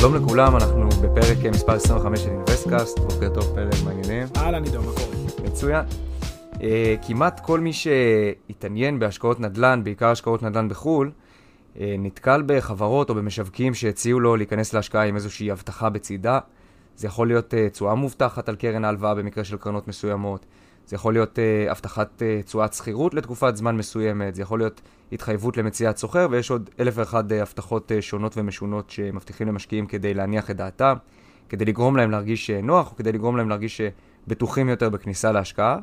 שלום לכולם, אנחנו בפרק מספר 25 של אינוויסטקאסט, בוקר טוב פלג, מה העניינים? אהלן עידו, מה קורה? מצוין. Uh, כמעט כל מי שהתעניין בהשקעות נדל"ן, בעיקר השקעות נדל"ן בחו"ל, uh, נתקל בחברות או במשווקים שהציעו לו להיכנס להשקעה עם איזושהי הבטחה בצידה. זה יכול להיות uh, תשואה מובטחת על קרן ההלוואה במקרה של קרנות מסוימות, זה יכול להיות uh, הבטחת uh, תשואת שכירות לתקופת זמן מסוימת, זה יכול להיות התחייבות למציאת סוחר, ויש עוד אלף ואחד uh, הבטחות uh, שונות ומשונות שמבטיחים למשקיעים כדי להניח את דעתם, כדי לגרום להם להרגיש uh, נוח, או כדי לגרום להם להרגיש uh, בטוחים יותר בכניסה להשקעה.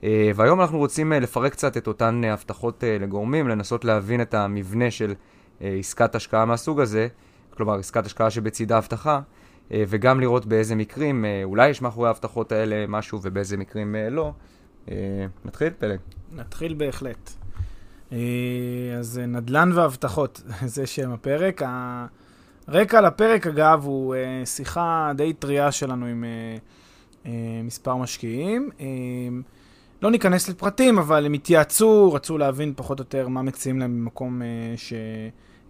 Uh, והיום אנחנו רוצים uh, לפרק קצת את אותן uh, הבטחות uh, לגורמים, לנסות להבין את המבנה של uh, עסקת השקעה מהסוג הזה, כלומר עסקת השקעה שבצידה הבטחה, וגם לראות באיזה מקרים, uh, אולי יש מאחורי ההבטחות האלה משהו ובאיזה מקרים uh, לא. נתחיל, פלג. נתחיל בהחלט. אה, אז אה, נדל"ן והבטחות, זה שם הפרק. הרקע לפרק, אגב, הוא אה, שיחה די טריה שלנו עם מספר משקיעים. לא ניכנס לפרטים, אבל הם התייעצו, רצו להבין פחות או יותר מה מציעים להם במקום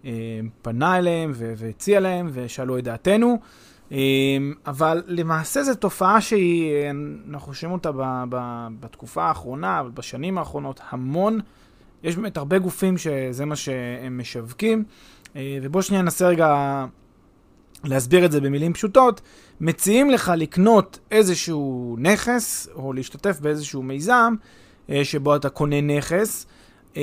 שפנה אליהם והציע להם, ושאלו את דעתנו. אבל למעשה זו תופעה שהיא, אנחנו חושבים אותה בתקופה האחרונה, בשנים האחרונות, המון יש באמת הרבה גופים שזה מה שהם משווקים, אה, ובוא שנייה ננסה רגע להסביר את זה במילים פשוטות. מציעים לך לקנות איזשהו נכס, או להשתתף באיזשהו מיזם, אה, שבו אתה קונה נכס, אה,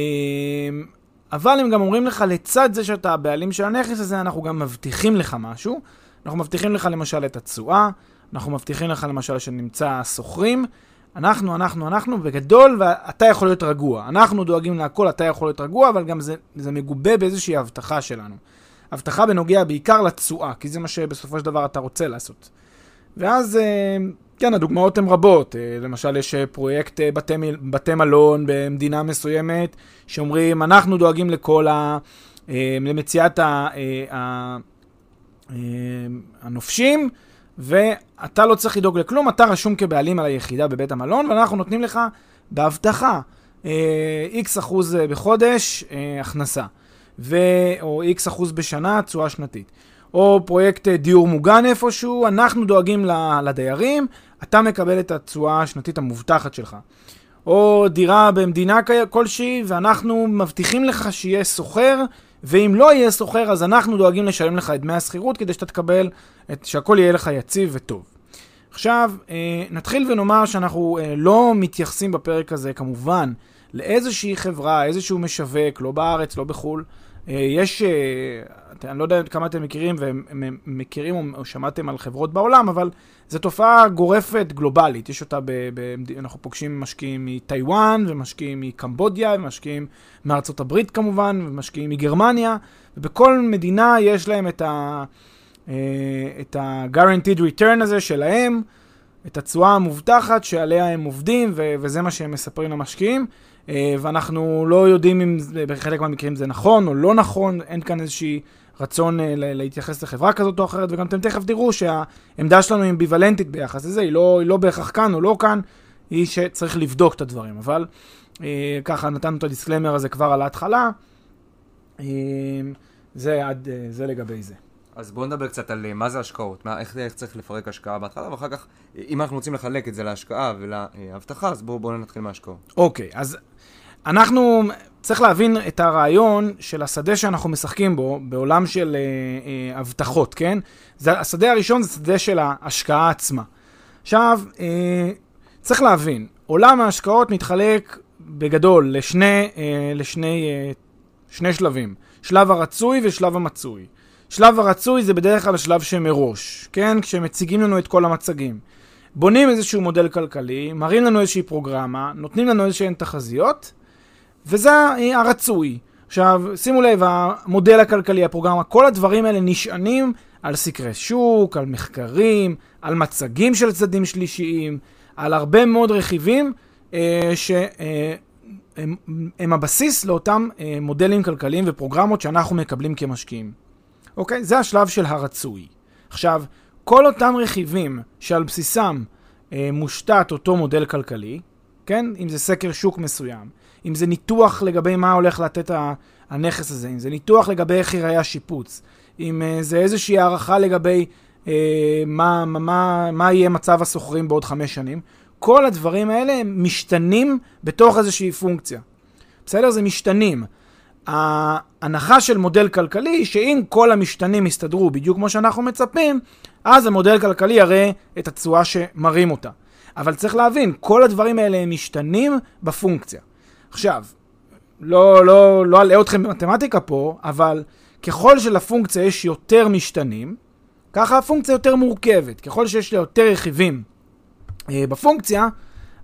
אבל הם גם אומרים לך, לצד זה שאתה הבעלים של הנכס הזה, אנחנו גם מבטיחים לך משהו. אנחנו מבטיחים לך למשל את התשואה, אנחנו מבטיחים לך למשל שנמצא שוכרים, אנחנו, אנחנו, אנחנו, בגדול, ואתה יכול להיות רגוע. אנחנו דואגים להכל, אתה יכול להיות רגוע, אבל גם זה, זה מגובה באיזושהי הבטחה שלנו. הבטחה בנוגע בעיקר לתשואה, כי זה מה שבסופו של דבר אתה רוצה לעשות. ואז, אה, כן, הדוגמאות הן רבות. אה, למשל, יש אה, פרויקט בתי, בתי מלון במדינה מסוימת, שאומרים, אנחנו דואגים לכל ה... למציאת ה... הנופשים, ואתה לא צריך לדאוג לכלום, אתה רשום כבעלים על היחידה בבית המלון, ואנחנו נותנים לך בהבטחה אה, אחוז אה, בחודש אה, הכנסה, ו... או איקס אחוז בשנה תשואה שנתית. או פרויקט דיור מוגן איפשהו, אנחנו דואגים לדיירים, אתה מקבל את התשואה השנתית המובטחת שלך. או דירה במדינה כלשהי, ואנחנו מבטיחים לך שיהיה סוחר, ואם לא יהיה סוחר, אז אנחנו דואגים לשלם לך את דמי השכירות כדי שאתה תקבל, את, שהכל יהיה לך יציב וטוב. עכשיו, אה, נתחיל ונאמר שאנחנו אה, לא מתייחסים בפרק הזה, כמובן, לאיזושהי חברה, איזשהו משווק, לא בארץ, לא בחו"ל. אה, יש, אה, אני לא יודע כמה אתם מכירים ומכירים או, שמעתם על חברות בעולם, אבל זו תופעה גורפת גלובלית. יש אותה, ב, ב, אנחנו פוגשים משקיעים מטיוואן, ומשקיעים מקמבודיה, ומשקיעים מארצות הברית כמובן, ומשקיעים מגרמניה, ובכל מדינה יש להם את ה... אה, את ה-guaranteed return הזה שלהם, את התשואה המובטחת שעליה הם עובדים, ו- וזה מה שהם מספרים למשקיעים. אה, ואנחנו לא יודעים אם בחלק מהמקרים זה נכון או לא נכון, אין כאן איזושהי רצון אה, להתייחס לחברה כזאת או אחרת, וגם אתם תכף תראו שהעמדה שלנו היא אמביוולנטית ביחס לזה, היא לא, היא לא בהכרח כאן או לא כאן, היא שצריך לבדוק את הדברים, אבל אה, ככה נתנו את הדיסקלמר הזה כבר על ההתחלה, אה, זה, עד, אה, זה לגבי זה. אז בואו נדבר קצת על מה זה השקעות, מה, איך, איך צריך לפרק השקעה בהתחלה, ואחר כך, אם אנחנו רוצים לחלק את זה להשקעה ולהבטחה, אז בואו בוא נתחיל מהשקעות. אוקיי, אז אנחנו, צריך להבין את הרעיון של השדה שאנחנו משחקים בו, בעולם של אה, אה, הבטחות, כן? זה, השדה הראשון זה שדה של ההשקעה עצמה. עכשיו, אה, צריך להבין, עולם ההשקעות מתחלק בגדול לשני, אה, לשני אה, שני שלבים, שלב הרצוי ושלב המצוי. שלב הרצוי זה בדרך כלל השלב שמראש, כן? כשמציגים לנו את כל המצגים. בונים איזשהו מודל כלכלי, מראים לנו איזושהי פרוגרמה, נותנים לנו איזשהן תחזיות, וזה הרצוי. עכשיו, שימו לב, המודל הכלכלי, הפרוגרמה, כל הדברים האלה נשענים על סקרי שוק, על מחקרים, על מצגים של צדדים שלישיים, על הרבה מאוד רכיבים אה, שהם אה, הבסיס לאותם אה, מודלים כלכליים ופרוגרמות שאנחנו מקבלים כמשקיעים. אוקיי? זה השלב של הרצוי. עכשיו, כל אותם רכיבים שעל בסיסם אה, מושתת אותו מודל כלכלי, כן? אם זה סקר שוק מסוים, אם זה ניתוח לגבי מה הולך לתת הנכס הזה, אם זה ניתוח לגבי איך ייראה השיפוץ, אם אה, זה איזושהי הערכה לגבי אה, מה, מה, מה יהיה מצב הסוחרים בעוד חמש שנים, כל הדברים האלה משתנים בתוך איזושהי פונקציה. בסדר? זה משתנים. ההנחה של מודל כלכלי שאם כל המשתנים יסתדרו בדיוק כמו שאנחנו מצפים, אז המודל הכלכלי יראה את התשואה שמראים אותה. אבל צריך להבין, כל הדברים האלה הם משתנים בפונקציה. עכשיו, לא, לא, לא אלאה אתכם במתמטיקה פה, אבל ככל שלפונקציה יש יותר משתנים, ככה הפונקציה יותר מורכבת. ככל שיש לה יותר רכיבים אה, בפונקציה,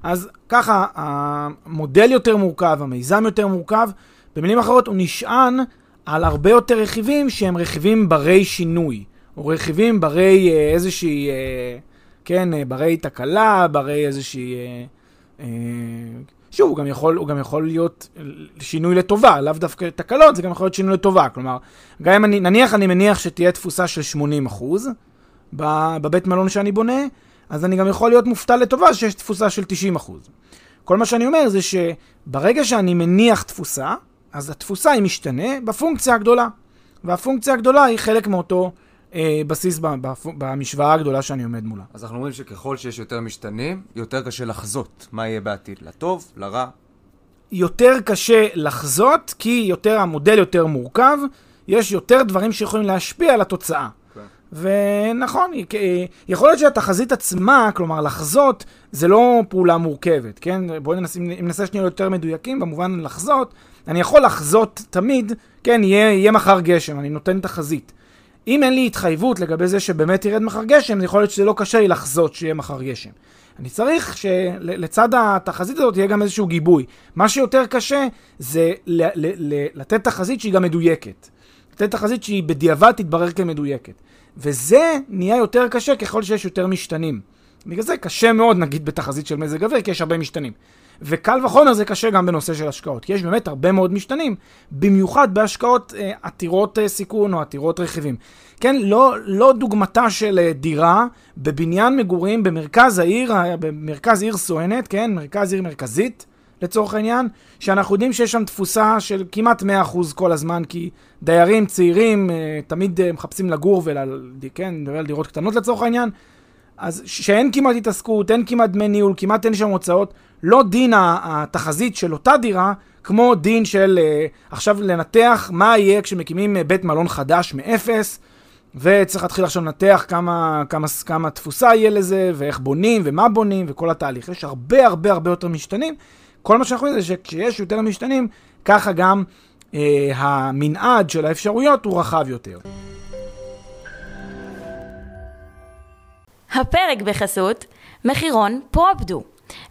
אז ככה המודל יותר מורכב, המיזם יותר מורכב. במילים אחרות, הוא נשען על הרבה יותר רכיבים שהם רכיבים ברי שינוי, או רכיבים ברי אה, איזושהי, אה, כן, אה, ברי תקלה, ברי איזושהי... אה, אה, שוב, הוא גם, יכול, הוא גם יכול להיות שינוי לטובה, לאו דווקא תקלות, זה גם יכול להיות שינוי לטובה. כלומר, גם אם אני, נניח אני מניח שתהיה תפוסה של 80% בבית מלון שאני בונה, אז אני גם יכול להיות מופתע לטובה שיש תפוסה של 90%. כל מה שאני אומר זה שברגע שאני מניח תפוסה, אז התפוסה היא משתנה בפונקציה הגדולה. והפונקציה הגדולה היא חלק מאותו אה, בסיס במשוואה הגדולה שאני עומד מולה. אז אנחנו אומרים שככל שיש יותר משתנים, יותר קשה לחזות מה יהיה בעתיד, לטוב, לרע. יותר קשה לחזות, כי יותר, המודל יותר מורכב, יש יותר דברים שיכולים להשפיע על התוצאה. כן. ונכון, אה, יכול להיות שהתחזית עצמה, כלומר לחזות, זה לא פעולה מורכבת, כן? בואו ננסה, ננסה שנייה יותר מדויקים, במובן לחזות, אני יכול לחזות תמיד, כן, יהיה, יהיה מחר גשם, אני נותן תחזית. אם אין לי התחייבות לגבי זה שבאמת ירד מחר גשם, יכול להיות שזה לא קשה לי לחזות שיהיה מחר גשם. אני צריך שלצד התחזית הזאת יהיה גם איזשהו גיבוי. מה שיותר קשה זה ל- ל- ל- לתת תחזית שהיא גם מדויקת. לתת תחזית שהיא בדיעבד תתברר כמדויקת. וזה נהיה יותר קשה ככל שיש יותר משתנים. בגלל זה קשה מאוד, נגיד, בתחזית של מזג אוויר, כי יש הרבה משתנים. וקל וחומר זה קשה גם בנושא של השקעות, כי יש באמת הרבה מאוד משתנים, במיוחד בהשקעות אה, עתירות אה, סיכון או עתירות רכיבים. כן, לא, לא דוגמתה של אה, דירה בבניין מגורים במרכז העיר, אה, במרכז עיר סואנת, כן, מרכז עיר מרכזית. לצורך העניין, שאנחנו יודעים שיש שם תפוסה של כמעט 100% כל הזמן, כי דיירים צעירים אה, תמיד אה, מחפשים לגור ול... כן, נדבר על דירות קטנות לצורך העניין, אז שאין כמעט התעסקות, אין כמעט דמי ניהול, כמעט אין שם הוצאות, לא דין התחזית של אותה דירה, כמו דין של uh, עכשיו לנתח מה יהיה כשמקימים בית מלון חדש מאפס, וצריך להתחיל עכשיו לנתח כמה, כמה, כמה תפוסה יהיה לזה, ואיך בונים, ומה בונים, וכל התהליך. יש הרבה הרבה הרבה יותר משתנים. כל מה שאנחנו יודעים זה שכשיש יותר משתנים, ככה גם uh, המנעד של האפשרויות הוא רחב יותר. הפרק בחסות מחירון פרופדו,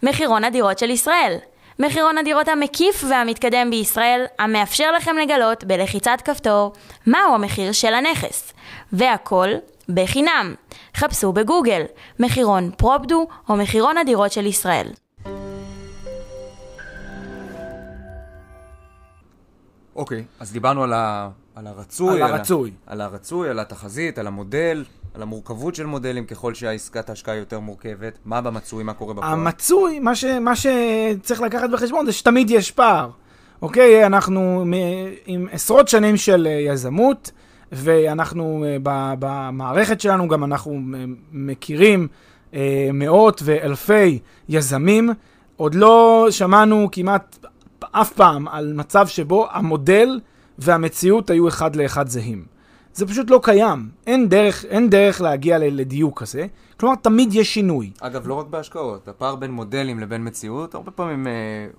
מחירון הדירות של ישראל. מחירון הדירות המקיף והמתקדם בישראל, המאפשר לכם לגלות בלחיצת כפתור מהו המחיר של הנכס. והכל בחינם. חפשו בגוגל מחירון פרופדו או מחירון הדירות של ישראל. אוקיי, okay, אז דיברנו על, ה... על הרצוי, על הרצוי, על, על הרצוי, על התחזית, על המודל, על המורכבות של מודלים ככל שהעסקת ההשקעה יותר מורכבת. מה במצוי, מה קורה בפועל? המצוי, מה, ש, מה שצריך לקחת בחשבון זה שתמיד יש פער. אוקיי, אנחנו עם עשרות שנים של אה, יזמות, ואנחנו אה, במערכת שלנו גם אנחנו אה, מכירים מאות ואלפי יזמים. עוד לא שמענו כמעט אף פעם על מצב שבו המודל והמציאות היו אחד לאחד זהים. זה פשוט לא קיים. אין דרך, אין דרך להגיע לדיוק כזה. כלומר, תמיד יש שינוי. אגב, לא רק בהשקעות, הפער בין מודלים לבין מציאות הרבה פעמים אה,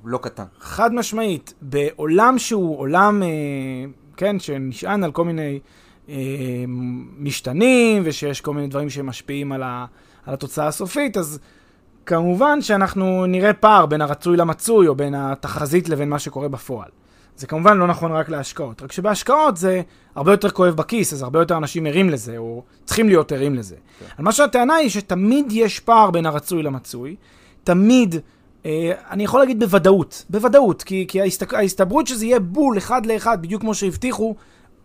לא קטן. חד משמעית. בעולם שהוא עולם, אה, כן, שנשען על כל מיני אה, משתנים, ושיש כל מיני דברים שמשפיעים על, ה, על התוצאה הסופית, אז כמובן שאנחנו נראה פער בין הרצוי למצוי, או בין התחזית לבין מה שקורה בפועל. זה כמובן לא נכון רק להשקעות, רק שבהשקעות זה הרבה יותר כואב בכיס, אז הרבה יותר אנשים ערים לזה, או צריכים להיות ערים לזה. Okay. על מה שהטענה היא שתמיד יש פער בין הרצוי למצוי, תמיד, אה, אני יכול להגיד בוודאות, בוודאות, כי, כי ההסת, ההסתברות שזה יהיה בול אחד לאחד, בדיוק כמו שהבטיחו,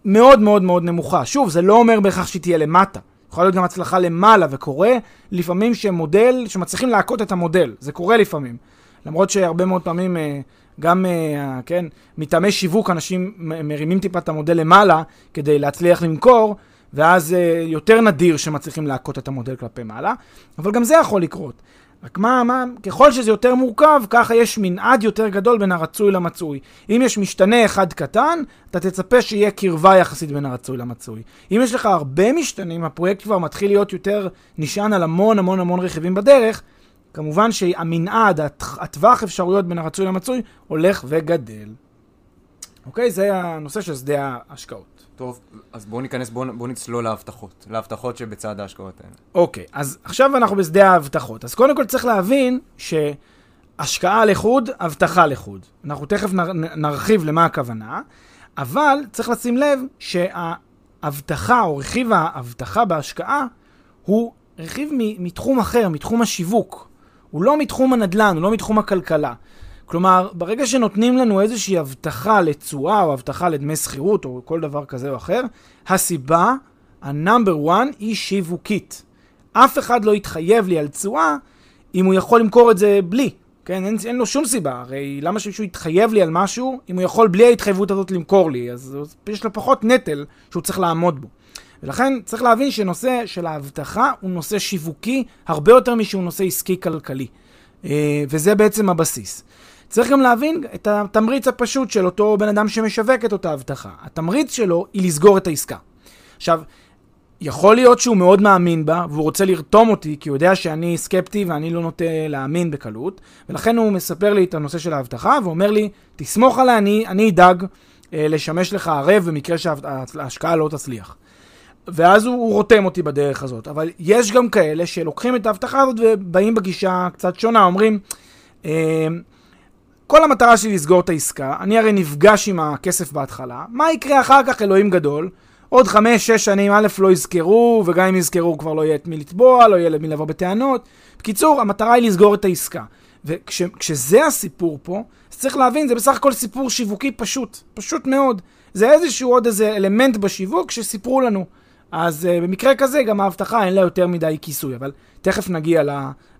מאוד מאוד מאוד נמוכה. שוב, זה לא אומר בהכרח שהיא תהיה למטה. יכולה להיות גם הצלחה למעלה, וקורה לפעמים שמודל, שמצליחים להכות את המודל, זה קורה לפעמים. למרות שהרבה מאוד פעמים, אה, גם, אה, כן, מטעמי שיווק אנשים מרימים טיפה את המודל למעלה כדי להצליח למכור, ואז אה, יותר נדיר שמצליחים להכות את המודל כלפי מעלה, אבל גם זה יכול לקרות. רק מה, מה, ככל שזה יותר מורכב, ככה יש מנעד יותר גדול בין הרצוי למצוי. אם יש משתנה אחד קטן, אתה תצפה שיהיה קרבה יחסית בין הרצוי למצוי. אם יש לך הרבה משתנים, הפרויקט כבר מתחיל להיות יותר נשען על המון המון המון רכיבים בדרך, כמובן שהמנעד, הטווח אפשרויות בין הרצוי למצוי, הולך וגדל. אוקיי? זה הנושא של שדה ההשקעות. טוב, אז בואו ניכנס, בואו בוא נצלול להבטחות, להבטחות שבצד ההשקעות האלה. אוקיי, אז עכשיו אנחנו בשדה ההבטחות. אז קודם כל צריך להבין שהשקעה לחוד, הבטחה לחוד. אנחנו תכף נר, נרחיב למה הכוונה, אבל צריך לשים לב שההבטחה או רכיב ההבטחה בהשקעה הוא רכיב מתחום אחר, מתחום השיווק. הוא לא מתחום הנדל"ן, הוא לא מתחום הכלכלה. כלומר, ברגע שנותנים לנו איזושהי הבטחה לתשואה או הבטחה לדמי שכירות או כל דבר כזה או אחר, הסיבה, ה-number one, היא שיווקית. אף אחד לא יתחייב לי על תשואה אם הוא יכול למכור את זה בלי. כן, אין, אין לו שום סיבה, הרי למה שמישהו יתחייב לי על משהו אם הוא יכול בלי ההתחייבות הזאת למכור לי, אז, אז יש לו פחות נטל שהוא צריך לעמוד בו. ולכן צריך להבין שנושא של האבטחה הוא נושא שיווקי הרבה יותר משהוא נושא עסקי כלכלי. אה, וזה בעצם הבסיס. צריך גם להבין את התמריץ הפשוט של אותו בן אדם שמשווק את אותה הבטחה. התמריץ שלו היא לסגור את העסקה. עכשיו, יכול להיות שהוא מאוד מאמין בה, והוא רוצה לרתום אותי, כי הוא יודע שאני סקפטי ואני לא נוטה להאמין בקלות, ולכן הוא מספר לי את הנושא של ההבטחה, ואומר לי, תסמוך עליי, אני, אני אדאג אה, לשמש לך ערב במקרה שההשקעה לא תצליח. ואז הוא, הוא רותם אותי בדרך הזאת. אבל יש גם כאלה שלוקחים את ההבטחה הזאת ובאים בגישה קצת שונה, אומרים, אה, כל המטרה שלי לסגור את העסקה, אני הרי נפגש עם הכסף בהתחלה, מה יקרה אחר כך, אלוהים גדול? עוד חמש, שש שנים, א', לא יזכרו, וגם אם יזכרו כבר לא יהיה את מי לתבוע, לא יהיה למי לבוא בטענות. בקיצור, המטרה היא לסגור את העסקה. וכשזה הסיפור פה, אז צריך להבין, זה בסך הכל סיפור שיווקי פשוט, פשוט מאוד. זה איזשהו עוד איזה אלמנט בשיווק שסיפרו לנו. אז uh, במקרה כזה, גם ההבטחה אין לה יותר מדי כיסוי, אבל תכף נגיע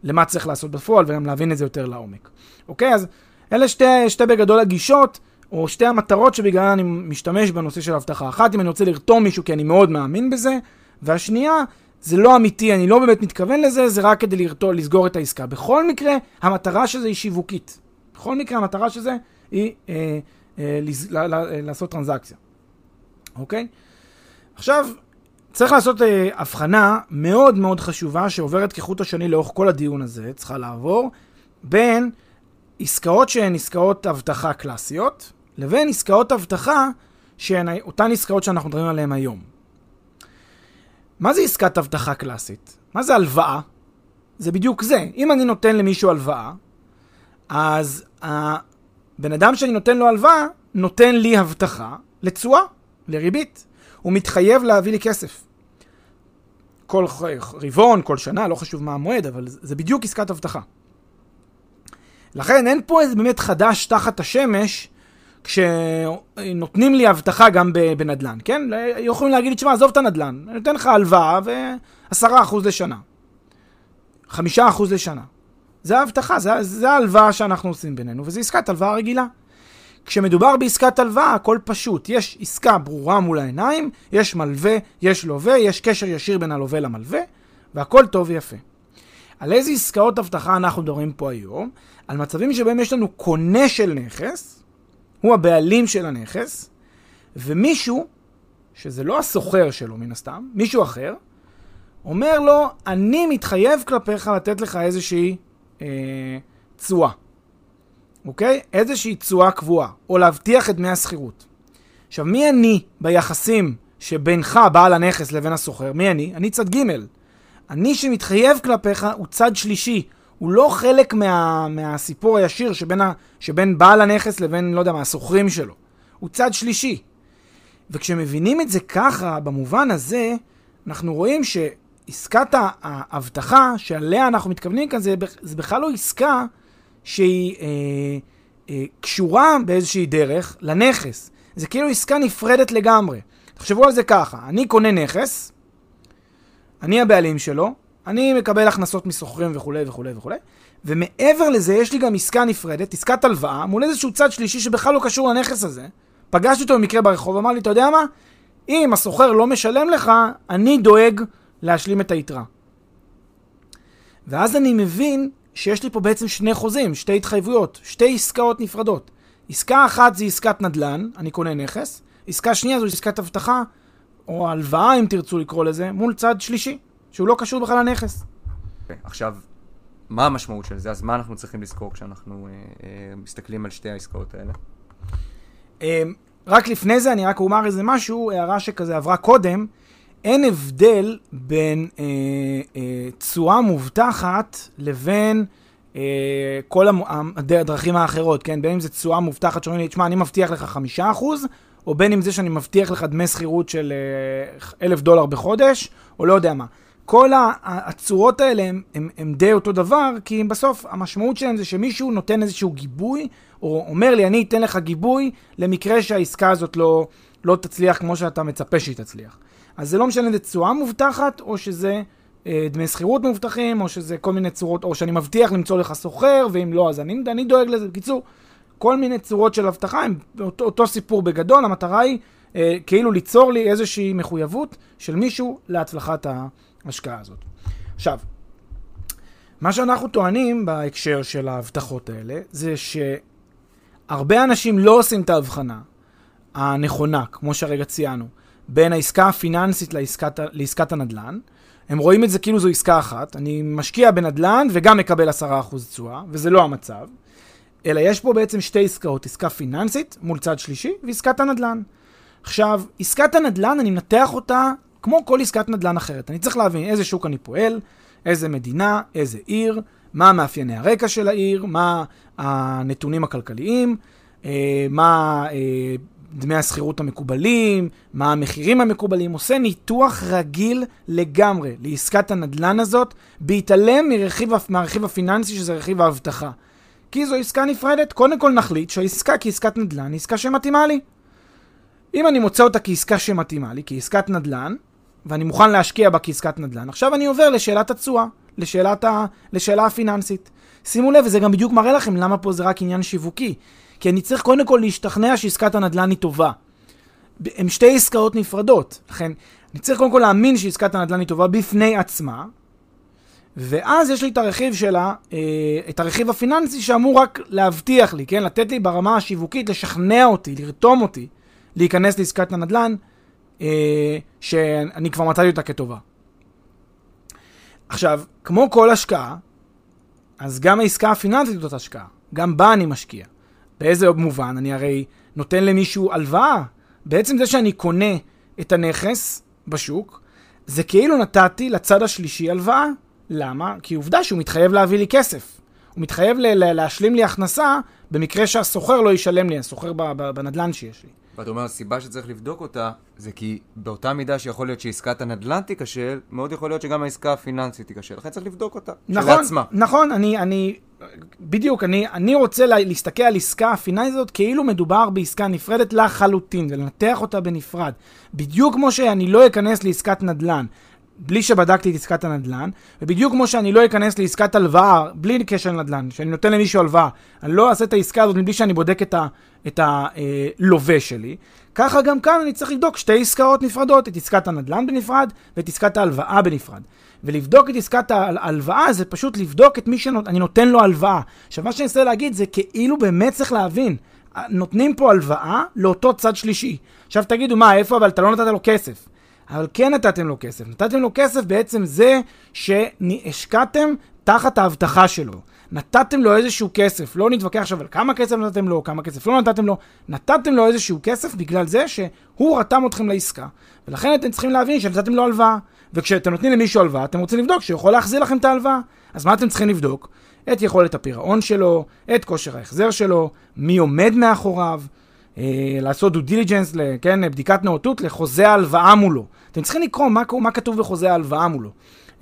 למה צריך לעשות בפועל וגם להבין את זה יותר לעומק. אוקיי, אז אלה שתי, שתי בגדול הגישות, או שתי המטרות שבגללן אני משתמש בנושא של אבטחה. אחת, אם אני רוצה לרתום מישהו כי אני מאוד מאמין בזה, והשנייה, זה לא אמיתי, אני לא באמת מתכוון לזה, זה רק כדי לרתום, לסגור את העסקה. בכל מקרה, המטרה של זה היא שיווקית. בכל מקרה, המטרה של זה היא אה, אה, לז, ל, ל, ל, לעשות טרנזקציה. אוקיי? עכשיו, צריך לעשות אה, הבחנה מאוד מאוד חשובה שעוברת כחוט השני לאורך כל הדיון הזה, צריכה לעבור, בין עסקאות שהן עסקאות אבטחה קלאסיות, לבין עסקאות אבטחה שהן אותן עסקאות שאנחנו מדברים עליהן היום. מה זה עסקת אבטחה קלאסית? מה זה הלוואה? זה בדיוק זה. אם אני נותן למישהו הלוואה, אז הבן אדם שאני נותן לו הלוואה, נותן לי הבטחה לתשואה, לריבית. הוא מתחייב להביא לי כסף. כל רבעון, כל שנה, לא חשוב מה המועד, אבל זה בדיוק עסקת אבטחה. לכן אין פה איזה באמת חדש תחת השמש, כשנותנים לי הבטחה גם בנדל"ן, כן? יכולים להגיד לי, תשמע, עזוב את הנדל"ן, אני נותן לך הלוואה ו-10% לשנה. 5% לשנה. זה ההבטחה, זה, זה ההלוואה שאנחנו עושים בינינו, וזו עסקת הלוואה רגילה. כשמדובר בעסקת הלוואה, הכל פשוט. יש עסקה ברורה מול העיניים, יש מלווה, יש לווה, יש קשר ישיר בין הלווה למלווה, והכל טוב ויפה. על איזה עסקאות אבטחה אנחנו מדברים פה היום? על מצבים שבהם יש לנו קונה של נכס, הוא הבעלים של הנכס, ומישהו, שזה לא הסוחר שלו מן הסתם, מישהו אחר, אומר לו, אני מתחייב כלפיך לתת לך איזושהי אה, תשואה. אוקיי? איזושהי תשואה קבועה, או להבטיח את דמי השכירות. עכשיו, מי אני ביחסים שבינך, בעל הנכס, לבין הסוחר. מי אני? אני צד ג'. אני שמתחייב כלפיך הוא צד שלישי. הוא לא חלק מה, מהסיפור הישיר שבין, ה, שבין בעל הנכס לבין, לא יודע מה, הסוחרים שלו. הוא צד שלישי. וכשמבינים את זה ככה, במובן הזה, אנחנו רואים שעסקת האבטחה שעליה אנחנו מתכוונים כאן, זה, זה בכלל לא עסקה שהיא אה, אה, קשורה באיזושהי דרך לנכס. זה כאילו עסקה נפרדת לגמרי. תחשבו על זה ככה, אני קונה נכס, אני הבעלים שלו, אני מקבל הכנסות מסוחרים וכולי וכולי וכולי, ומעבר לזה יש לי גם עסקה נפרדת, עסקת הלוואה, מול איזשהו צד שלישי שבכלל לא קשור לנכס הזה. פגשתי אותו במקרה ברחוב, אמר לי, אתה יודע מה? אם הסוחר לא משלם לך, אני דואג להשלים את היתרה. ואז אני מבין שיש לי פה בעצם שני חוזים, שתי התחייבויות, שתי עסקאות נפרדות. עסקה אחת זה עסקת נדל"ן, אני קונה נכס, עסקה שנייה זו עסקת אבטחה, או הלוואה אם תרצו לקרוא לזה, מול צד שלישי, שהוא לא קשור בכלל לנכס. Okay, אוקיי, עכשיו, מה המשמעות של זה? אז מה אנחנו צריכים לזכור כשאנחנו אה, אה, מסתכלים על שתי העסקאות האלה? אה, רק לפני זה אני רק אומר איזה משהו, הערה שכזה עברה קודם, אין הבדל בין תשואה אה, אה, מובטחת לבין אה, כל הדרכים האחרות, כן? בין אם זה תשואה מובטחת שאומרים לי, תשמע, אני מבטיח לך חמישה אחוז, או בין אם זה שאני מבטיח לך דמי שכירות של אה, אלף דולר בחודש, או לא יודע מה. כל הצורות האלה הם די אותו דבר, כי בסוף המשמעות שלהם זה שמישהו נותן איזשהו גיבוי, או אומר לי, אני אתן לך גיבוי למקרה שהעסקה הזאת לא, לא תצליח כמו שאתה מצפה שהיא תצליח. אז זה לא משנה אם זה תשואה מובטחת, או שזה אה, דמי שכירות מובטחים, או שזה כל מיני צורות, או שאני מבטיח למצוא לך סוחר, ואם לא, אז אני, אני דואג לזה. בקיצור, כל מיני צורות של אבטחה הם אותו, אותו סיפור בגדול, המטרה היא אה, כאילו ליצור לי איזושהי מחויבות של מישהו להצלחת ההשקעה הזאת. עכשיו, מה שאנחנו טוענים בהקשר של ההבטחות האלה, זה שהרבה אנשים לא עושים את ההבחנה הנכונה, כמו שהרגע ציינו, בין העסקה הפיננסית לעסקת, לעסקת הנדל"ן. הם רואים את זה כאילו זו עסקה אחת, אני משקיע בנדל"ן וגם מקבל 10% תשואה, וזה לא המצב. אלא יש פה בעצם שתי עסקאות, עסקה פיננסית מול צד שלישי ועסקת הנדל"ן. עכשיו, עסקת הנדל"ן, אני מנתח אותה כמו כל עסקת נדל"ן אחרת. אני צריך להבין איזה שוק אני פועל, איזה מדינה, איזה עיר, מה מאפייני הרקע של העיר, מה הנתונים הכלכליים, אה, מה אה, דמי השכירות המקובלים, מה המחירים המקובלים, עושה ניתוח רגיל לגמרי לעסקת הנדל"ן הזאת, בהתעלם מרכיב, מהרכיב הפיננסי שזה רכיב האבטחה. כי זו עסקה נפרדת, קודם כל נחליט שהעסקה כעסקת נדל"ן היא עסקה שמתאימה לי. אם אני מוצא אותה כעסקה שמתאימה לי, כעסקת נדל"ן, ואני מוכן להשקיע בה כעסקת נדל"ן, עכשיו אני עובר לשאלת התשואה, לשאלת ה... לשאלה הפיננסית. שימו לב, וזה גם בדיוק מראה לכם למה פה זה רק עניין שיווקי. כי אני צריך קודם כל להשתכנע שעסקת הנדל"ן היא טובה. הן שתי עסקאות נפרדות. לכן, אני צריך קודם כל להאמין שעסקת הנדל"ן היא טובה בפני עצמה, ואז יש לי את הרכיב שלה, אה, את הרכיב הפיננסי שאמור רק להבטיח לי, כן? לתת לי ברמה השיווקית, לשכנע אותי, לרתום אותי, להיכנס לעסקת הנדל"ן, שאני כבר מצאתי אותה כטובה. עכשיו, כמו כל השקעה, אז גם העסקה הפיננסית זאת השקעה. גם בה אני משקיע. באיזה מובן? אני הרי נותן למישהו הלוואה. בעצם זה שאני קונה את הנכס בשוק, זה כאילו נתתי לצד השלישי הלוואה. למה? כי עובדה שהוא מתחייב להביא לי כסף. הוא מתחייב ל- להשלים לי הכנסה במקרה שהסוחר לא ישלם לי, הסוחר בנדלן שיש לי. ואתה אומר, הסיבה שצריך לבדוק אותה, זה כי באותה מידה שיכול להיות שעסקת הנדל"ן תיכשל, מאוד יכול להיות שגם העסקה הפיננסית תיכשל. לכן צריך לבדוק אותה, נכון, שלעצמה. נכון, אני, אני, בדיוק, אני, אני רוצה לה, להסתכל על עסקה הפיננסית הזאת כאילו מדובר בעסקה נפרדת לחלוטין, ולנתח אותה בנפרד. בדיוק כמו שאני לא אכנס לעסקת נדל"ן. בלי שבדקתי את עסקת הנדל"ן, ובדיוק כמו שאני לא אכנס לעסקת הלוואה בלי קשר לנדל"ן, שאני נותן למישהו הלוואה, אני לא אעשה את העסקה הזאת מבלי שאני בודק את הלווה אה, שלי, ככה גם כאן אני צריך לבדוק שתי עסקאות נפרדות, את עסקת הנדל"ן בנפרד ואת עסקת ההלוואה בנפרד. ולבדוק את עסקת ההלוואה זה פשוט לבדוק את מי שאני נותן לו הלוואה. עכשיו מה שאני רוצה להגיד זה כאילו באמת צריך להבין, נותנים פה הלוואה לאותו צד שלישי. עכשיו תגידו, מה, איפה, אבל אתה לא נתת לו כסף. אבל כן נתתם לו כסף. נתתם לו כסף בעצם זה שהשקעתם תחת ההבטחה שלו. נתתם לו איזשהו כסף, לא נתווכח עכשיו על כמה כסף נתתם לו, כמה כסף לא נתתם לו, נתתם לו איזשהו כסף בגלל זה שהוא רתם אתכם לעסקה. ולכן אתם צריכים להבין שנתתם לו הלוואה. וכשאתם נותנים למישהו הלוואה, אתם רוצים לבדוק שהוא יכול להחזיר לכם את ההלוואה. אז מה אתם צריכים לבדוק? את יכולת הפירעון שלו, את כושר ההחזר שלו, מי עומד מאחוריו, לעשות דו דיליג'נס, כן, בדיקת נאותות לחוזה ההלוואה מולו. אתם צריכים לקרוא מה, מה כתוב בחוזה ההלוואה מולו.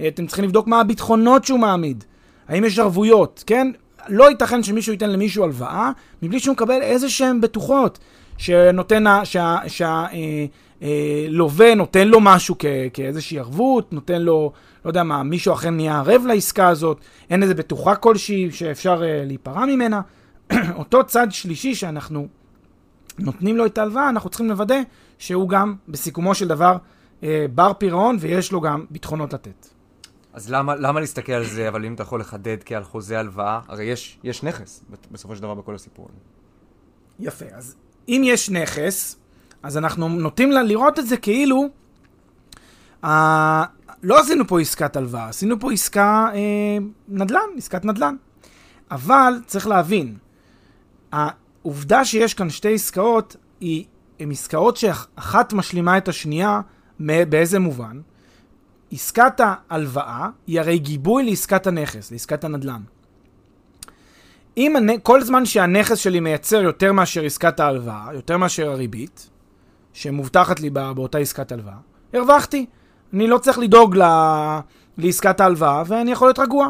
אה, אתם צריכים לבדוק מה הביטחונות שהוא מעמיד. האם יש ערבויות, כן? לא ייתכן שמישהו ייתן למישהו הלוואה מבלי שהוא מקבל איזה שהן בטוחות שנותן, שהלווה שה, אה, אה, נותן לו משהו כ, כאיזושהי ערבות, נותן לו, לא יודע מה, מישהו אחר נהיה ערב לעסקה הזאת, אין איזה בטוחה כלשהי שאפשר אה, להיפרע ממנה. אותו צד שלישי שאנחנו נותנים לו את ההלוואה, אנחנו צריכים לוודא שהוא גם בסיכומו של דבר אה, בר פירעון ויש לו גם ביטחונות לתת. אז למה, למה להסתכל על זה, אבל אם אתה יכול לחדד כעל חוזה הלוואה, הרי יש, יש נכס בסופו של דבר בכל הסיפור הזה. יפה, אז אם יש נכס, אז אנחנו נוטים לראות את זה כאילו, אה, לא עשינו פה עסקת הלוואה, עשינו פה עסקה אה, נדל"ן, עסקת נדל"ן. אבל צריך להבין, העובדה שיש כאן שתי עסקאות, היא, הן עסקאות שאחת משלימה את השנייה, באיזה מובן? עסקת ההלוואה היא הרי גיבוי לעסקת הנכס, לעסקת הנדל"ן. אם הנ... כל זמן שהנכס שלי מייצר יותר מאשר עסקת ההלוואה, יותר מאשר הריבית, שמובטחת לי באותה עסקת הלוואה, הרווחתי. אני לא צריך לדאוג ל... לעסקת ההלוואה ואני יכול להיות רגוע.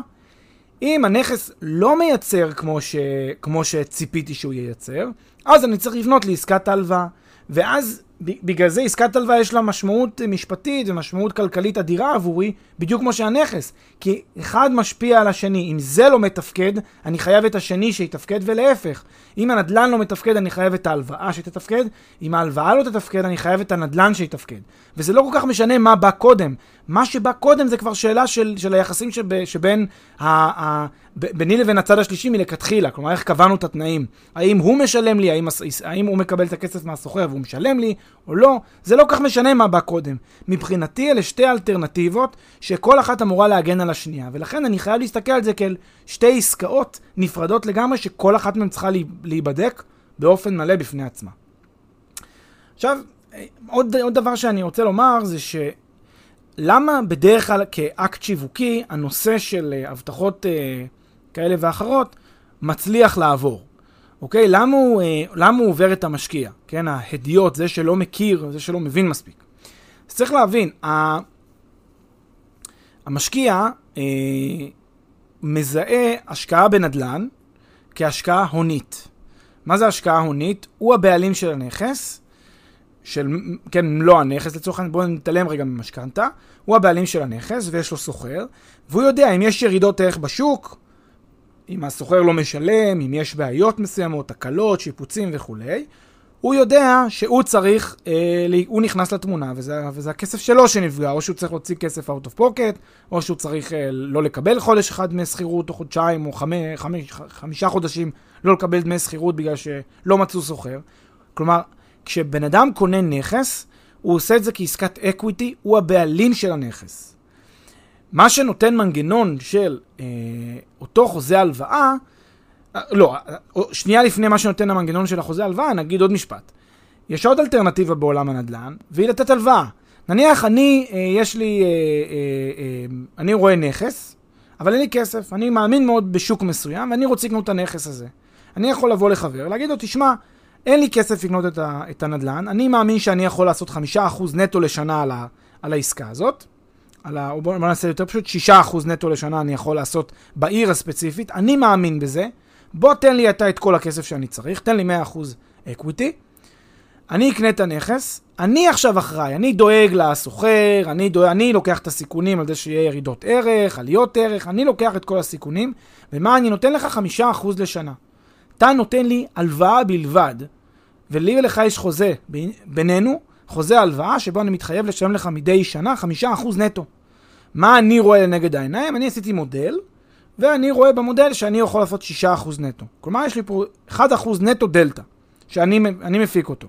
אם הנכס לא מייצר כמו, ש... כמו שציפיתי שהוא ייצר, אז אני צריך לבנות לעסקת ההלוואה. ואז בגלל זה עסקת הלוואה יש לה משמעות משפטית ומשמעות כלכלית אדירה עבורי, בדיוק כמו שהנכס. כי אחד משפיע על השני. אם זה לא מתפקד, אני חייב את השני שיתפקד, ולהפך. אם הנדלן לא מתפקד, אני חייב את ההלוואה שתתפקד. אם ההלוואה לא תתפקד, אני חייב את הנדלן שיתפקד. וזה לא כל כך משנה מה בא קודם. מה שבא קודם זה כבר שאלה של, של היחסים שב, שבין ה, ה, ביני לבין הצד השלישי מלכתחילה, כלומר איך קבענו את התנאים. האם הוא משלם לי, האם, האם הוא מקבל את הכסף מהסוחר והוא משלם לי או לא, זה לא כך משנה מה בא קודם. מבחינתי אלה שתי אלטרנטיבות שכל אחת אמורה להגן על השנייה, ולכן אני חייב להסתכל על זה כאל שתי עסקאות נפרדות לגמרי, שכל אחת מהן צריכה להיבדק באופן מלא בפני עצמה. עכשיו, עוד, עוד דבר שאני רוצה לומר זה ש... למה בדרך כלל כאקט שיווקי הנושא של אה, הבטחות אה, כאלה ואחרות מצליח לעבור? אוקיי? למה הוא, אה, למה הוא עובר את המשקיע? כן, ההדיוט, זה שלא מכיר, זה שלא מבין מספיק. אז צריך להבין, ה... המשקיע אה, מזהה השקעה בנדל"ן כהשקעה הונית. מה זה השקעה הונית? הוא הבעלים של הנכס, של, כן, מלוא הנכס לצורך העניין, בואו נתעלם רגע ממשכנתה, הוא הבעלים של הנכס ויש לו סוחר, והוא יודע אם יש ירידות ערך בשוק, אם הסוחר לא משלם, אם יש בעיות מסוימות, תקלות, שיפוצים וכולי, הוא יודע שהוא צריך, אה, הוא נכנס לתמונה וזה, וזה הכסף שלו שנפגע, או שהוא צריך להוציא כסף out of pocket, או שהוא צריך אה, לא לקבל חודש אחד דמי שכירות, או חודשיים, או חמי, חמי, חמישה חודשים לא לקבל דמי שכירות בגלל שלא מצאו שוכר. כלומר, כשבן אדם קונה נכס, הוא עושה את זה כעסקת equity, הוא הבעלים של הנכס. מה שנותן מנגנון של אה, אותו חוזה הלוואה, אה, לא, אה, שנייה לפני מה שנותן המנגנון של החוזה הלוואה, נגיד עוד משפט. יש עוד אלטרנטיבה בעולם הנדל"ן, והיא לתת הלוואה. נניח אני, אה, יש לי, אה, אה, אה, אני רואה נכס, אבל אין לי כסף, אני מאמין מאוד בשוק מסוים, ואני רוצה לקנות את הנכס הזה. אני יכול לבוא לחבר, להגיד לו, תשמע, אין לי כסף לקנות את, ה, את הנדל"ן, אני מאמין שאני יכול לעשות 5% נטו לשנה על, ה, על העסקה הזאת, על ה, בוא נעשה יותר פשוט, 6% נטו לשנה אני יכול לעשות בעיר הספציפית, אני מאמין בזה, בוא תן לי אתה את כל הכסף שאני צריך, תן לי 100% equity, אני אקנה את הנכס, אני עכשיו אחראי, אני דואג לשוכר, אני, דואג, אני לוקח את הסיכונים על זה שיהיה ירידות ערך, עליות ערך, אני לוקח את כל הסיכונים, ומה אני נותן לך? 5% לשנה. אתה נותן לי הלוואה בלבד, ולי ולך יש חוזה בינינו, חוזה הלוואה, שבו אני מתחייב לשלם לך מדי שנה 5% נטו. מה אני רואה לנגד העיניים? אני עשיתי מודל, ואני רואה במודל שאני יכול לעשות 6% נטו. כלומר, יש לי פה 1% נטו דלתא, שאני מפיק אותו.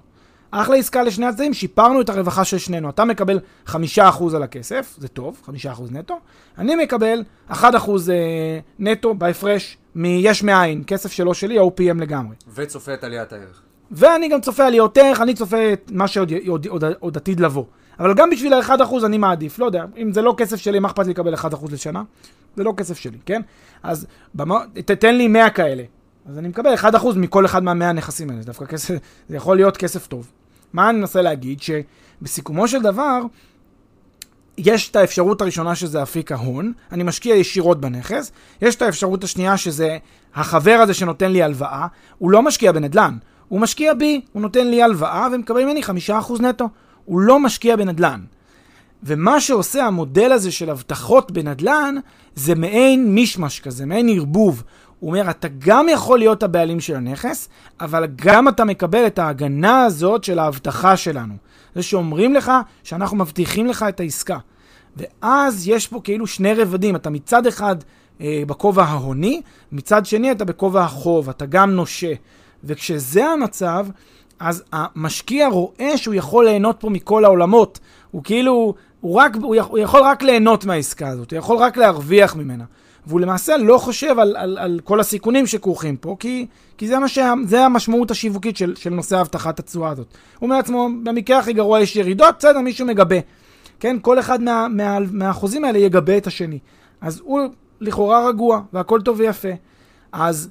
אחלה עסקה לשני הצדדים, שיפרנו את הרווחה של שנינו. אתה מקבל 5% על הכסף, זה טוב, 5% נטו. אני מקבל 1% אה, נטו בהפרש מיש מאין, כסף שלו שלי, OPM לגמרי. וצופה את עליית הערך. ואני גם צופה עליות ערך, אני צופה את מה שעוד עוד, עוד, עוד עתיד לבוא. אבל גם בשביל ה-1% אני מעדיף, לא יודע, אם זה לא כסף שלי, מה אכפת לי לקבל 1% לשנה? זה לא כסף שלי, כן? אז במה, תתן לי 100 כאלה. אז אני מקבל 1% מכל אחד מה-100 הנכסים האלה, זה דווקא כסף, זה יכול להיות כסף טוב. מה אני מנסה להגיד? שבסיכומו של דבר, יש את האפשרות הראשונה שזה אפיק ההון, אני משקיע ישירות בנכס, יש את האפשרות השנייה שזה החבר הזה שנותן לי הלוואה, הוא לא משקיע בנדל"ן, הוא משקיע בי, הוא נותן לי הלוואה ומקבל ממני 5% נטו, הוא לא משקיע בנדל"ן. ומה שעושה המודל הזה של הבטחות בנדל"ן, זה מעין מישמש כזה, מעין ערבוב. הוא אומר, אתה גם יכול להיות הבעלים של הנכס, אבל גם אתה מקבל את ההגנה הזאת של ההבטחה שלנו. זה שאומרים לך שאנחנו מבטיחים לך את העסקה. ואז יש פה כאילו שני רבדים, אתה מצד אחד אה, בכובע ההוני, מצד שני אתה בכובע החוב, אתה גם נושה. וכשזה המצב, אז המשקיע רואה שהוא יכול ליהנות פה מכל העולמות. הוא כאילו, הוא, רק, הוא, יכול, הוא יכול רק ליהנות מהעסקה הזאת, הוא יכול רק להרוויח ממנה. והוא למעשה לא חושב על, על, על כל הסיכונים שכרוכים פה, כי, כי זה, המש, זה המשמעות השיווקית של, של נושא הבטחת התשואה הזאת. הוא אומר לעצמו, במקרה הכי גרוע יש ירידות, בסדר, מישהו מגבה. כן, כל אחד מה, מה, מהחוזים האלה יגבה את השני. אז הוא לכאורה רגוע, והכל טוב ויפה. אז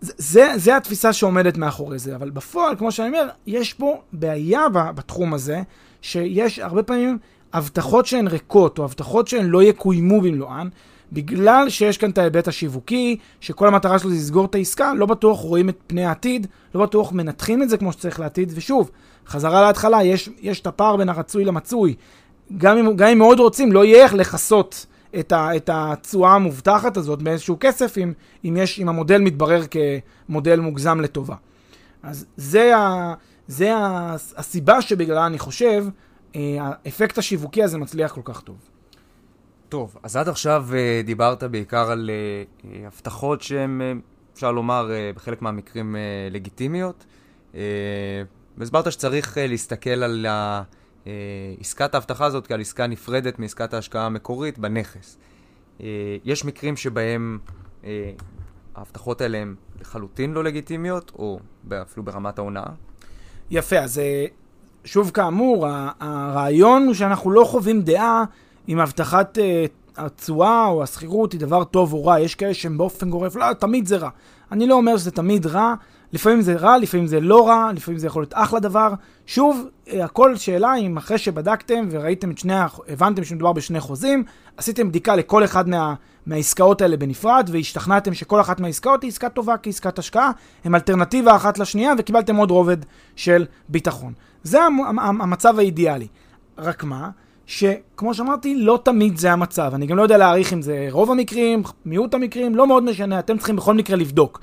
זה, זה התפיסה שעומדת מאחורי זה, אבל בפועל, כמו שאני אומר, יש פה בעיה בתחום הזה, שיש הרבה פעמים הבטחות שהן ריקות, או הבטחות שהן לא יקוימו במלואן, בגלל שיש כאן את ההיבט השיווקי, שכל המטרה שלו זה לסגור את העסקה, לא בטוח רואים את פני העתיד, לא בטוח מנתחים את זה כמו שצריך לעתיד, ושוב, חזרה להתחלה, יש, יש את הפער בין הרצוי למצוי. גם אם, גם אם מאוד רוצים, לא יהיה איך לכסות את, את התשואה המובטחת הזאת באיזשהו כסף, אם, אם, יש, אם המודל מתברר כמודל מוגזם לטובה. אז זה, ה, זה ה, הסיבה שבגללה אני חושב, אה, האפקט השיווקי הזה מצליח כל כך טוב. טוב, אז עד עכשיו אה, דיברת בעיקר על אה, הבטחות שהן, אפשר לומר, בחלק מהמקרים לגיטימיות. והסברת שצריך להסתכל על. אה, עסקת ההבטחה הזאת כעל עסקה נפרדת מעסקת ההשקעה המקורית בנכס. אה, יש מקרים שבהם אה, ההבטחות האלה הן לחלוטין לא לגיטימיות, או אפילו ברמת ההונאה. יפה, אז שוב כאמור, הרעיון הוא שאנחנו לא חווים דעה אם הבטחת התשואה או השכירות היא דבר טוב או רע. יש כאלה שהם באופן גורף, לא, תמיד זה רע. אני לא אומר שזה תמיד רע, לפעמים זה רע, לפעמים זה לא רע, לפעמים זה יכול להיות אחלה דבר. שוב, אה, הכל שאלה אם אחרי שבדקתם וראיתם את שני, הבנתם שמדובר בשני חוזים, עשיתם בדיקה לכל אחד מה, מהעסקאות האלה בנפרד, והשתכנעתם שכל אחת מהעסקאות היא עסקה טובה כעסקת השקעה, הם אלטרנטיבה אחת לשנייה, וקיבלתם עוד רובד של ביטחון. זה המצב האידיאלי. רק מה? שכמו שאמרתי, לא תמיד זה המצב. אני גם לא יודע להעריך אם זה רוב המקרים, מיעוט המקרים, לא מאוד משנה, אתם צריכים בכל מקרה לבדוק.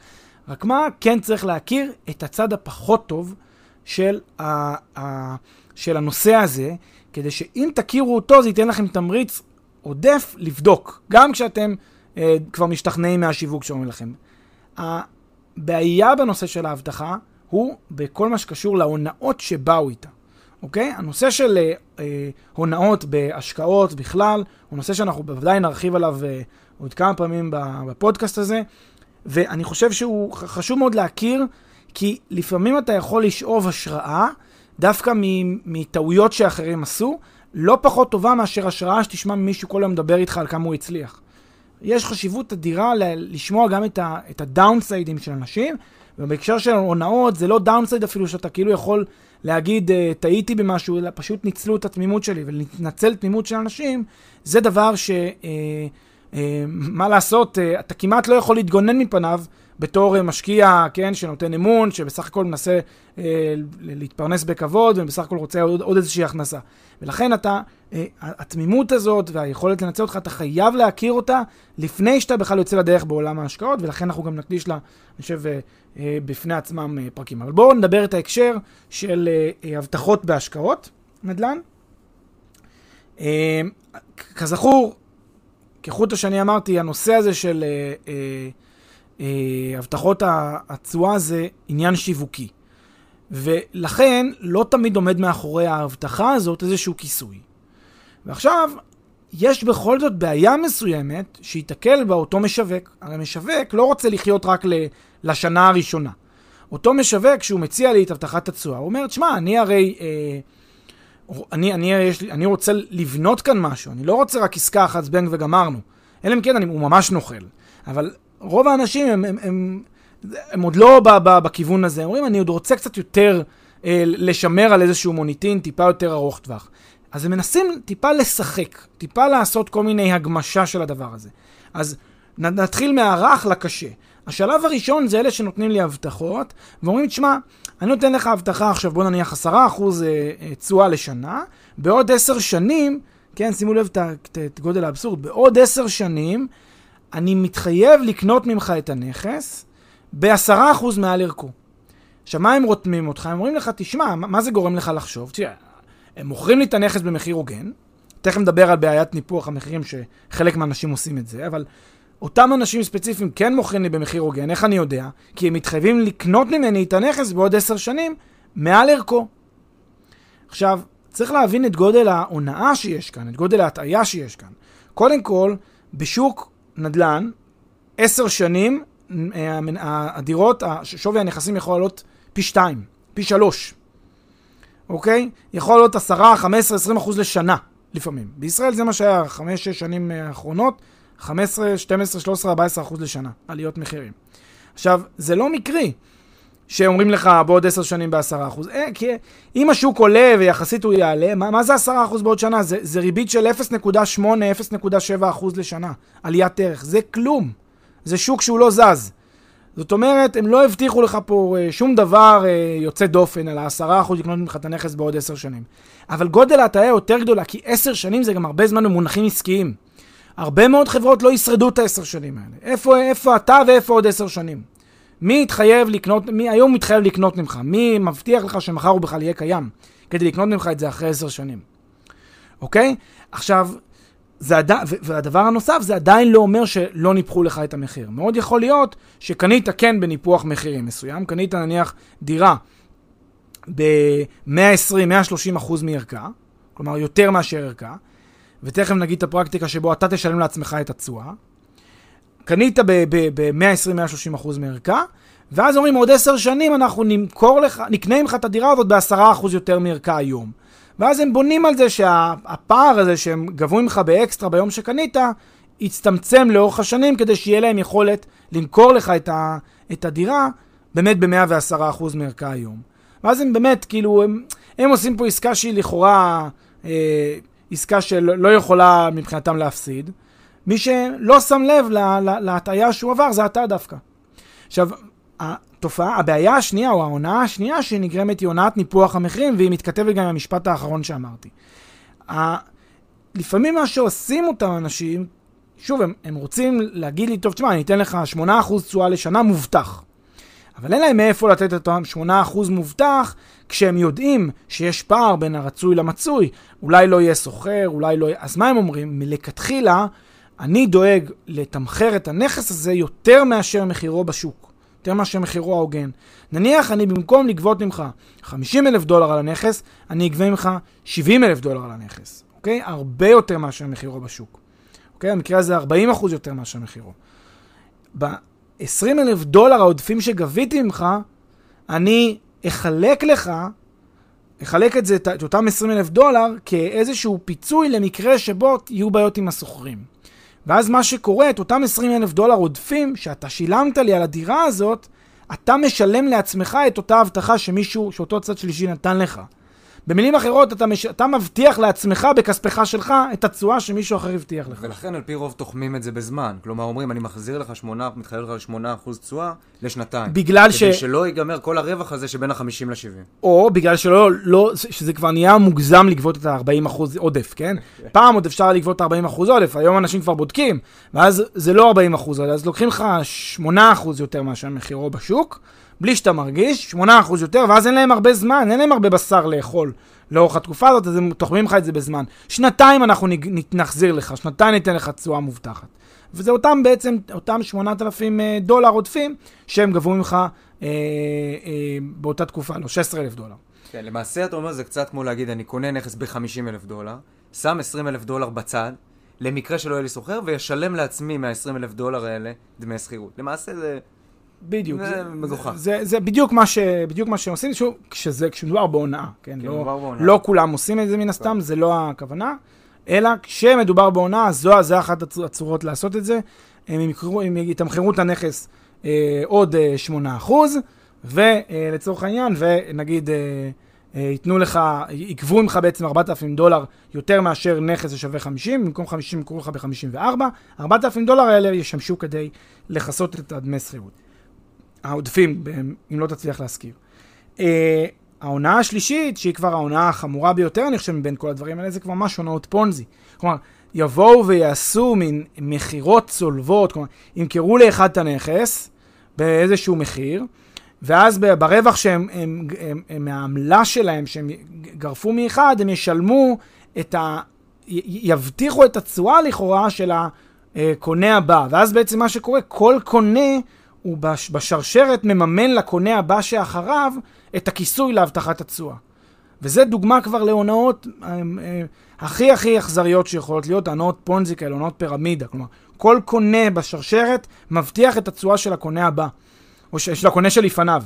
רק מה, כן צריך להכיר את הצד הפחות טוב של, ה, ה, של הנושא הזה, כדי שאם תכירו אותו, זה ייתן לכם תמריץ עודף לבדוק, גם כשאתם אה, כבר משתכנעים מהשיווק שאומרים לכם. הבעיה בנושא של האבטחה הוא בכל מה שקשור להונאות שבאו איתה. אוקיי? הנושא של אה, אה, הונאות בהשקעות בכלל, הוא נושא שאנחנו בוודאי נרחיב עליו אה, עוד כמה פעמים בפודקאסט הזה. ואני חושב שהוא חשוב מאוד להכיר, כי לפעמים אתה יכול לשאוב השראה דווקא מטעויות שאחרים עשו, לא פחות טובה מאשר השראה שתשמע ממישהו כל היום מדבר איתך על כמה הוא הצליח. יש חשיבות אדירה לשמוע גם את הדאונסיידים של אנשים, ובהקשר של הונאות זה לא downside אפילו שאתה כאילו יכול להגיד אה, טעיתי במשהו, אלא פשוט ניצלו את התמימות שלי, ולנצל תמימות של אנשים, זה דבר ש... אה, אה, מה לעשות, אתה כמעט לא יכול להתגונן מפניו בתור אה, משקיע, כן, שנותן אמון, שבסך הכל מנסה אה, להתפרנס בכבוד, ובסך הכל רוצה עוד, עוד איזושהי הכנסה. ולכן אתה, אה, התמימות הזאת והיכולת לנצל אותך, אתה חייב להכיר אותה לפני שאתה בכלל יוצא לדרך בעולם ההשקעות, ולכן אנחנו גם נקדיש לה, אני חושב, אה, אה, בפני עצמם אה, פרקים. אבל בואו נדבר את ההקשר של אה, אה, הבטחות בהשקעות, נדל"ן. אה, כזכור, כחוט השני אמרתי, הנושא הזה של אה, אה, הבטחות התשואה זה עניין שיווקי. ולכן לא תמיד עומד מאחורי ההבטחה הזאת איזשהו כיסוי. ועכשיו, יש בכל זאת בעיה מסוימת שייתקל בה אותו משווק. הרי משווק לא רוצה לחיות רק לשנה הראשונה. אותו משווק, כשהוא מציע לי את הבטחת התשואה, הוא אומר, תשמע, אני הרי... אה, אני, אני, יש אני רוצה לבנות כאן משהו, אני לא רוצה רק עסקה אחת זבנג וגמרנו. אלא אם כן, אני, הוא ממש נוכל. אבל רוב האנשים הם, הם, הם, הם עוד לא בכיוון הזה. אומרים, אני עוד רוצה קצת יותר אה, לשמר על איזשהו מוניטין טיפה יותר ארוך טווח. אז הם מנסים טיפה לשחק, טיפה לעשות כל מיני הגמשה של הדבר הזה. אז נתחיל מהרך לקשה. השלב הראשון זה אלה שנותנים לי הבטחות, ואומרים, תשמע, אני נותן לך הבטחה עכשיו, בוא נניח 10% אה, אה, תשואה לשנה, בעוד 10 שנים, כן, שימו לב את גודל האבסורד, בעוד 10 שנים אני מתחייב לקנות ממך את הנכס ב-10% מעל ערכו. עכשיו, מה הם רותמים אותך? הם אומרים לך, תשמע, מה זה גורם לך לחשוב? תראה, הם מוכרים לי את הנכס במחיר הוגן, תכף נדבר על בעיית ניפוח המחירים, שחלק מהאנשים עושים את זה, אבל אותם אנשים ספציפיים כן מוכרים לי במחיר הוגן, איך אני יודע? כי הם מתחייבים לקנות ממני את הנכס בעוד עשר שנים מעל ערכו. עכשיו, צריך להבין את גודל ההונאה שיש כאן, את גודל ההטעיה שיש כאן. קודם כל, בשוק נדל"ן, עשר שנים, אה, הדירות, שווי הנכסים יכול לעלות פי שתיים, פי שלוש. אוקיי? יכול לעלות עשרה, חמש עשרה, עשרים אחוז לשנה, לפעמים. בישראל זה מה שהיה, חמש, שש שנים אה, האחרונות. 15, 12, 13, 14 אחוז לשנה, עליות מחירים. עכשיו, זה לא מקרי שאומרים לך בעוד 10 שנים ב-10 אחוז. אה, כי אם השוק עולה ויחסית הוא יעלה, מה, מה זה 10 אחוז בעוד שנה? זה, זה ריבית של 0.8, 0.7 אחוז לשנה, עליית ערך. זה כלום. זה שוק שהוא לא זז. זאת אומרת, הם לא הבטיחו לך פה אה, שום דבר אה, יוצא דופן על ה-10% לקנות ממך את הנכס בעוד 10 שנים. אבל גודל ההטעיה יותר גדולה, כי 10 שנים זה גם הרבה זמן במונחים עסקיים. הרבה מאוד חברות לא ישרדו את העשר שנים האלה. איפה, איפה אתה ואיפה עוד עשר שנים? מי יתחייב לקנות, מי היום מתחייב לקנות ממך? מי מבטיח לך שמחר הוא בכלל יהיה קיים כדי לקנות ממך את זה אחרי עשר שנים? אוקיי? עכשיו, זה עד... והדבר הנוסף, זה עדיין לא אומר שלא ניפחו לך את המחיר. מאוד יכול להיות שקנית כן בניפוח מחירים מסוים, קנית נניח דירה ב-120-130 אחוז מערכה, כלומר יותר מאשר ערכה, ותכף נגיד את הפרקטיקה שבו אתה תשלם לעצמך את התשואה. קנית ב-120-130% אחוז מערכה, ואז אומרים, עוד עשר שנים אנחנו נמכור לך, נקנה ממך את הדירה הזאת ב-10% אחוז יותר מערכה היום. ואז הם בונים על זה שהפער הזה שהם גבו ממך באקסטרה ביום שקנית, יצטמצם לאורך השנים כדי שיהיה להם יכולת למכור לך את, ה, את הדירה באמת ב-110% מערכה היום. ואז הם באמת, כאילו, הם, הם עושים פה עסקה שהיא לכאורה אה, עסקה שלא לא יכולה מבחינתם להפסיד. מי שלא שם לב להטעיה שהוא עבר, זה אתה דווקא. עכשיו, התופעה, הבעיה השנייה, או ההונאה השנייה שנגרמת היא הונאת ניפוח המחירים, והיא מתכתבת גם עם המשפט האחרון שאמרתי. לפעמים מה שעושים אותם אנשים, שוב, הם, הם רוצים להגיד לי, טוב, תשמע, אני אתן לך 8% תשואה לשנה מובטח. אבל אין להם מאיפה לתת את אותם 8% מובטח, כשהם יודעים שיש פער בין הרצוי למצוי. אולי לא יהיה סוחר, אולי לא יהיה... אז מה הם אומרים? מלכתחילה, אני דואג לתמחר את הנכס הזה יותר מאשר מחירו בשוק. יותר מאשר מחירו ההוגן. נניח אני במקום לגבות ממך 50 אלף דולר על הנכס, אני אגבה ממך 70 אלף דולר על הנכס. אוקיי? הרבה יותר מאשר מחירו בשוק. אוקיי? המקרה הזה 40 אחוז יותר מאשר מחירו. 20 אלף דולר העודפים שגביתי ממך, אני אחלק לך, אחלק את זה, את אותם 20 אלף דולר, כאיזשהו פיצוי למקרה שבו יהיו בעיות עם הסוחרים. ואז מה שקורה, את אותם 20 אלף דולר עודפים שאתה שילמת לי על הדירה הזאת, אתה משלם לעצמך את אותה הבטחה שמישהו, שאותו צד שלישי נתן לך. במילים אחרות, אתה, מש... אתה מבטיח לעצמך, בכספך שלך, את התשואה שמישהו אחר הבטיח לך. ולכן על פי רוב תוחמים את זה בזמן. כלומר, אומרים, אני מחזיר לך 8, מתחייב לך ל-8% תשואה לשנתיים. בגלל ש... כדי שלא ייגמר כל הרווח הזה שבין ה-50 ל-70. או בגלל שלא, לא, שזה כבר נהיה מוגזם לגבות את ה-40% עודף, כן? פעם עוד אפשר לגבות את ה-40% עודף, היום אנשים כבר בודקים, ואז זה לא 40% עודף, אז לוקחים לך 8% יותר מאשר מחירו בשוק. בלי שאתה מרגיש, 8% יותר, ואז אין להם הרבה זמן, אין להם הרבה בשר לאכול לאורך התקופה הזאת, אז הם תוחמים לך את זה בזמן. שנתיים אנחנו נחזיר לך, שנתיים ניתן לך תשואה מובטחת. וזה אותם בעצם, אותם 8,000 אה, דולר עודפים שהם גבו ממך אה, אה, באותה תקופה, לא, 16,000 דולר. כן, למעשה אתה אומר זה קצת כמו להגיד, אני קונה נכס ב-50,000 דולר, שם 20,000 דולר בצד, למקרה שלא יהיה לי שוכר, וישלם לעצמי מה-20 אלף דולר האלה דמי שכירות. למעשה זה... בדיוק. זה מגוחך. זה, זה בדיוק מה, ש, בדיוק מה שהם עושים, שוב, כשזה, כשמדובר בהונאה, כן? כן, לא, מדובר בהונאה. לא כולם עושים את זה מן הסתם, זה לא הכוונה, אלא כשמדובר בהונאה, זו, זו אחת הצ- הצורות לעשות את זה. הם, ימכרו, הם יתמחרו את הנכס אה, עוד אה, 8%, ולצורך העניין, ונגיד אה, אה, ייתנו לך, יגבו ממך בעצם 4,000 דולר יותר מאשר נכס ששווה 50, במקום 50 ימכרו לך ב-54, 4,000 דולר האלה ישמשו כדי לכסות את הדמי שכירות. העודפים, אם לא תצליח להשכיר. אה, ההונאה השלישית, שהיא כבר ההונאה החמורה ביותר, אני חושב, מבין כל הדברים האלה, זה כבר ממש הונאות פונזי. כלומר, יבואו ויעשו מין מכירות צולבות, כלומר, ימכרו לאחד את הנכס באיזשהו מחיר, ואז ברווח שהם, הם, הם, הם, מהעמלה שלהם, שהם גרפו מאחד, הם ישלמו את ה... יבטיחו את התשואה לכאורה של הקונה הבא. ואז בעצם מה שקורה, כל קונה הוא בש, בשרשרת מממן לקונה הבא שאחריו את הכיסוי להבטחת התשואה. וזה דוגמה כבר להונאות אה, אה, הכי הכי אכזריות שיכולות להיות, הונאות פונזי כאלה, הונאות פירמידה. כלומר, כל קונה בשרשרת מבטיח את התשואה של הקונה הבא, או של הקונה שלפניו.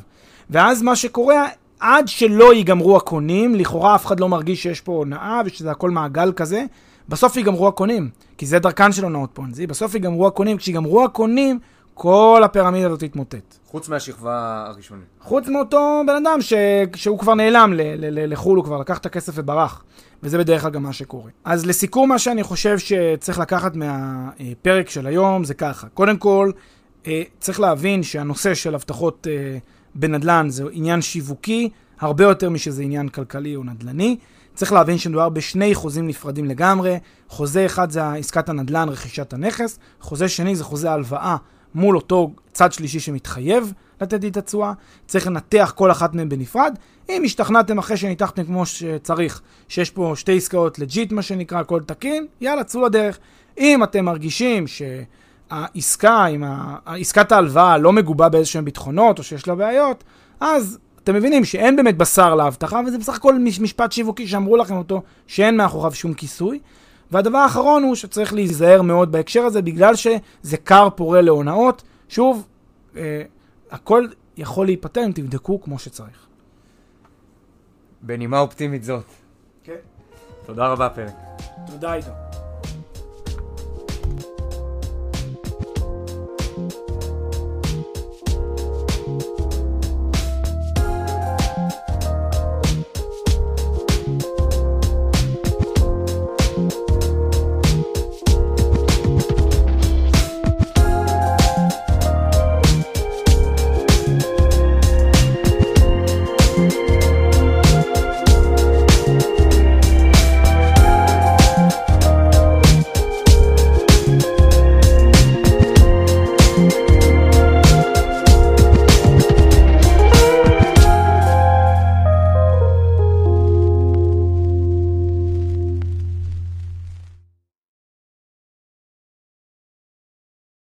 ואז מה שקורה, עד שלא ייגמרו הקונים, לכאורה אף אחד לא מרגיש שיש פה הונאה ושזה הכל מעגל כזה, בסוף ייגמרו הקונים, כי זה דרכן של הונאות פונזי, בסוף ייגמרו הקונים, כשיגמרו הקונים, כל הפירמידה הזאת תתמוטט. חוץ מהשכבה הראשונית. חוץ מאותו בן אדם ש... שהוא כבר נעלם ל... ל... ל... לחו"ל, הוא כבר לקח את הכסף וברח. וזה בדרך כלל גם מה שקורה. אז לסיכום, מה שאני חושב שצריך לקחת מהפרק של היום זה ככה. קודם כל, אה, צריך להבין שהנושא של הבטחות אה, בנדל"ן זה עניין שיווקי, הרבה יותר משזה עניין כלכלי או נדל"ני. צריך להבין שמדובר בשני חוזים נפרדים לגמרי. חוזה אחד זה עסקת הנדל"ן, רכישת הנכס. חוזה שני זה חוזה הלוואה מול אותו צד שלישי שמתחייב לתת לי את התשואה. צריך לנתח כל אחת מהן בנפרד. אם השתכנעתם אחרי שניתחתם כמו שצריך, שיש פה שתי עסקאות legit, מה שנקרא, הכל תקין, יאללה, צאו לדרך. אם אתם מרגישים שהעסקה, ה... עסקת ההלוואה לא מגובה באיזשהם ביטחונות, או שיש לה בעיות, אז אתם מבינים שאין באמת בשר להבטחה, וזה בסך הכל מש- משפט שיווקי שאמרו לכם אותו, שאין מאחוריו שום כיסוי. והדבר האחרון הוא שצריך להיזהר מאוד בהקשר הזה, בגלל שזה כר פורה להונאות. שוב, אה, הכל יכול להיפתר אם תבדקו כמו שצריך. בנימה אופטימית זאת. כן. תודה רבה, פרק. תודה עידו.